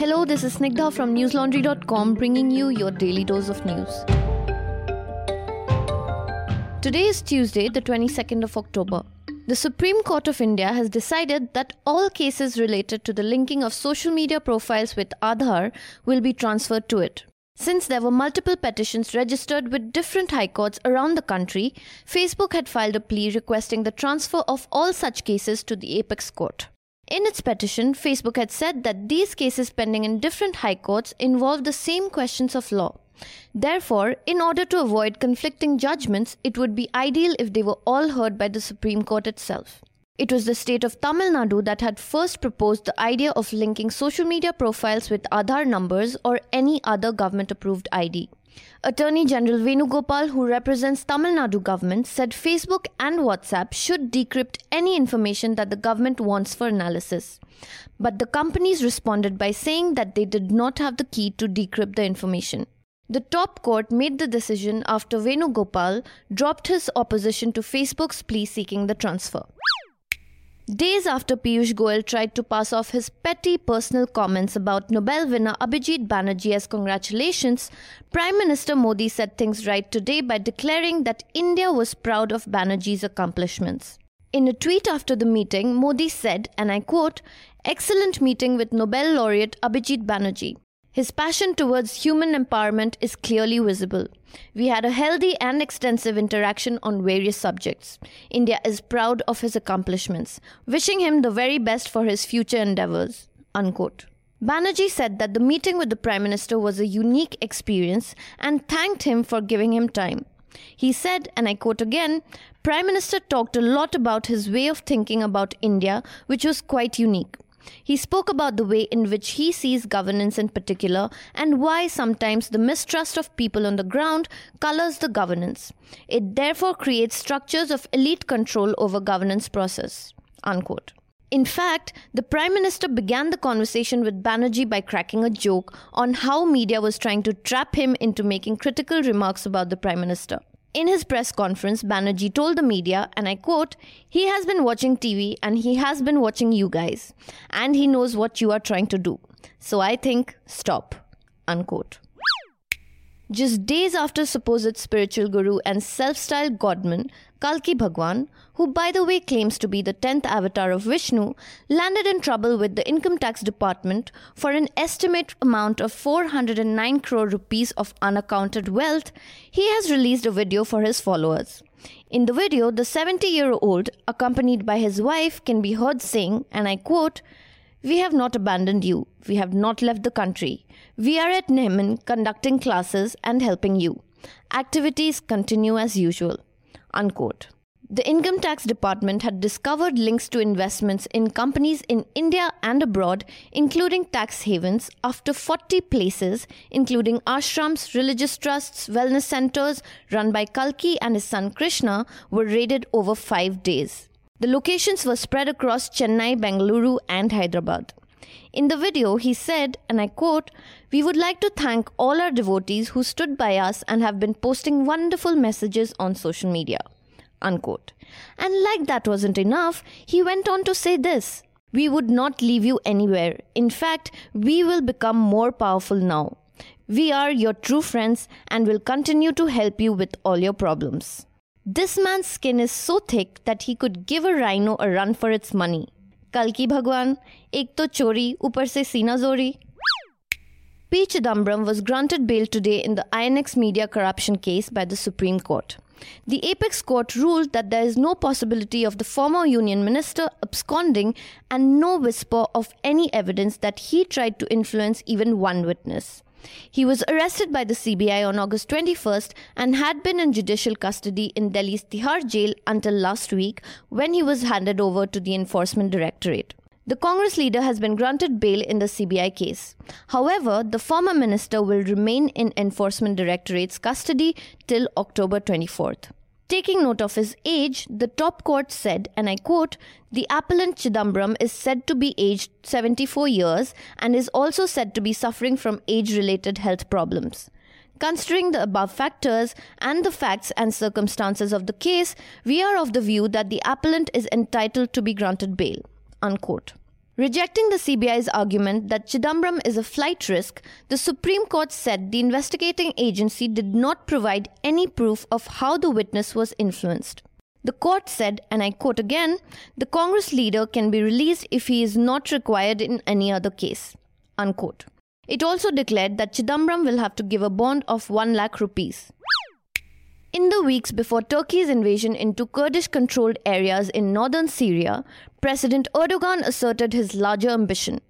Hello, this is Snigdha from newslaundry.com bringing you your daily dose of news. Today is Tuesday, the 22nd of October. The Supreme Court of India has decided that all cases related to the linking of social media profiles with Aadhaar will be transferred to it. Since there were multiple petitions registered with different high courts around the country, Facebook had filed a plea requesting the transfer of all such cases to the apex court. In its petition, Facebook had said that these cases pending in different high courts involve the same questions of law. Therefore, in order to avoid conflicting judgments, it would be ideal if they were all heard by the Supreme Court itself. It was the state of Tamil Nadu that had first proposed the idea of linking social media profiles with Aadhaar numbers or any other government approved ID. Attorney General Venugopal, who represents Tamil Nadu government, said Facebook and WhatsApp should decrypt any information that the government wants for analysis. But the companies responded by saying that they did not have the key to decrypt the information. The top court made the decision after Venugopal dropped his opposition to Facebook's plea seeking the transfer. Days after Piyush Goyal tried to pass off his petty personal comments about Nobel winner Abhijit Banerjee as congratulations, Prime Minister Modi set things right today by declaring that India was proud of Banerjee's accomplishments. In a tweet after the meeting, Modi said, and I quote, Excellent meeting with Nobel laureate Abhijit Banerjee. His passion towards human empowerment is clearly visible. We had a healthy and extensive interaction on various subjects. India is proud of his accomplishments, wishing him the very best for his future endeavors. Unquote. Banerjee said that the meeting with the Prime Minister was a unique experience and thanked him for giving him time. He said, and I quote again, Prime Minister talked a lot about his way of thinking about India, which was quite unique. He spoke about the way in which he sees governance in particular and why sometimes the mistrust of people on the ground colors the governance. It therefore creates structures of elite control over governance process. Unquote. In fact, the Prime Minister began the conversation with Banerjee by cracking a joke on how media was trying to trap him into making critical remarks about the Prime Minister. In his press conference, Banerjee told the media, and I quote, he has been watching TV and he has been watching you guys, and he knows what you are trying to do. So I think, stop. Unquote. Just days after supposed spiritual guru and self styled godman Kalki Bhagwan, who by the way claims to be the 10th avatar of Vishnu, landed in trouble with the income tax department for an estimate amount of 409 crore rupees of unaccounted wealth, he has released a video for his followers. In the video, the 70 year old, accompanied by his wife, can be heard saying, and I quote, we have not abandoned you. We have not left the country. We are at Nemam conducting classes and helping you. Activities continue as usual. Unquote. The income tax department had discovered links to investments in companies in India and abroad, including tax havens, after 40 places, including ashrams, religious trusts, wellness centers run by Kalki and his son Krishna, were raided over five days. The locations were spread across Chennai, Bengaluru, and Hyderabad. In the video, he said, and I quote, We would like to thank all our devotees who stood by us and have been posting wonderful messages on social media. Unquote. And like that wasn't enough, he went on to say this We would not leave you anywhere. In fact, we will become more powerful now. We are your true friends and will continue to help you with all your problems. This man's skin is so thick that he could give a rhino a run for its money. Kalki Bhagwan, ek to chori, upar se sina zori. P. Chidambaram was granted bail today in the INX media corruption case by the Supreme Court. The apex court ruled that there is no possibility of the former union minister absconding and no whisper of any evidence that he tried to influence even one witness. He was arrested by the CBI on August 21st and had been in judicial custody in Delhi's Tihar jail until last week when he was handed over to the Enforcement Directorate. The Congress leader has been granted bail in the CBI case. However, the former minister will remain in Enforcement Directorate's custody till October 24th. Taking note of his age, the top court said, and I quote, the appellant Chidambaram is said to be aged 74 years and is also said to be suffering from age related health problems. Considering the above factors and the facts and circumstances of the case, we are of the view that the appellant is entitled to be granted bail. Unquote. Rejecting the CBI's argument that Chidambaram is a flight risk, the Supreme Court said the investigating agency did not provide any proof of how the witness was influenced. The court said, and I quote again, the Congress leader can be released if he is not required in any other case. Unquote. It also declared that Chidambaram will have to give a bond of 1 lakh rupees. In the weeks before Turkey's invasion into Kurdish controlled areas in northern Syria, President Erdogan asserted his larger ambition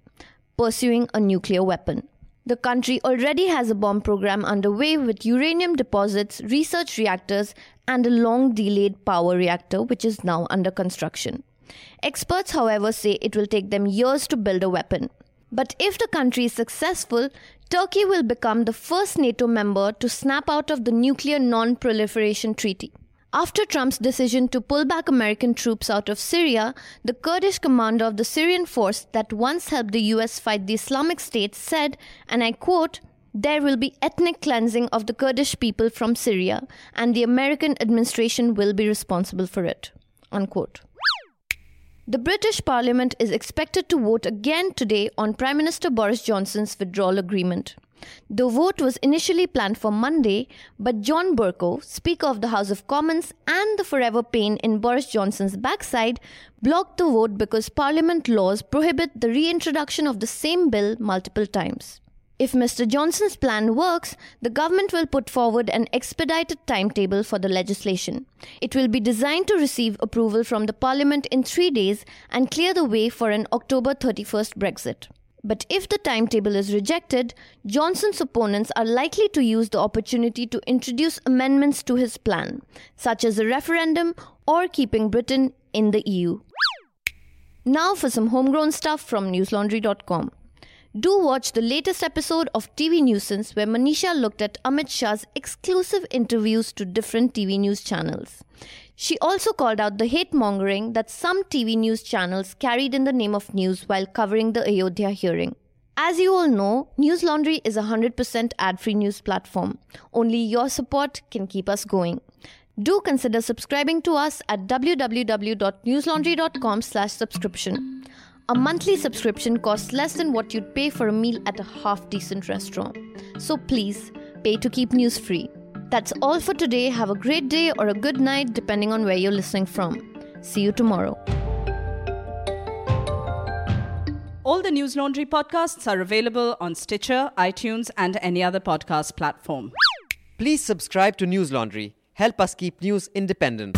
pursuing a nuclear weapon. The country already has a bomb program underway with uranium deposits, research reactors, and a long delayed power reactor, which is now under construction. Experts, however, say it will take them years to build a weapon. But if the country is successful, Turkey will become the first NATO member to snap out of the Nuclear Non Proliferation Treaty. After Trump's decision to pull back American troops out of Syria, the Kurdish commander of the Syrian force that once helped the US fight the Islamic State said, and I quote, there will be ethnic cleansing of the Kurdish people from Syria, and the American administration will be responsible for it. Unquote. The British Parliament is expected to vote again today on Prime Minister Boris Johnson's withdrawal agreement. The vote was initially planned for Monday, but John Bercow, Speaker of the House of Commons and the forever pain in Boris Johnson's backside, blocked the vote because Parliament laws prohibit the reintroduction of the same bill multiple times. If Mr. Johnson's plan works, the government will put forward an expedited timetable for the legislation. It will be designed to receive approval from the Parliament in three days and clear the way for an October 31st Brexit. But if the timetable is rejected, Johnson's opponents are likely to use the opportunity to introduce amendments to his plan, such as a referendum or keeping Britain in the EU. Now for some homegrown stuff from newslaundry.com. Do watch the latest episode of TV Nuisance where Manisha looked at Amit Shah's exclusive interviews to different TV news channels. She also called out the hate mongering that some TV news channels carried in the name of news while covering the Ayodhya hearing. As you all know, News Laundry is a 100% ad-free news platform. Only your support can keep us going. Do consider subscribing to us at www.newslaundry.com/subscription. A monthly subscription costs less than what you'd pay for a meal at a half decent restaurant. So please, pay to keep news free. That's all for today. Have a great day or a good night, depending on where you're listening from. See you tomorrow. All the News Laundry podcasts are available on Stitcher, iTunes, and any other podcast platform. Please subscribe to News Laundry. Help us keep news independent.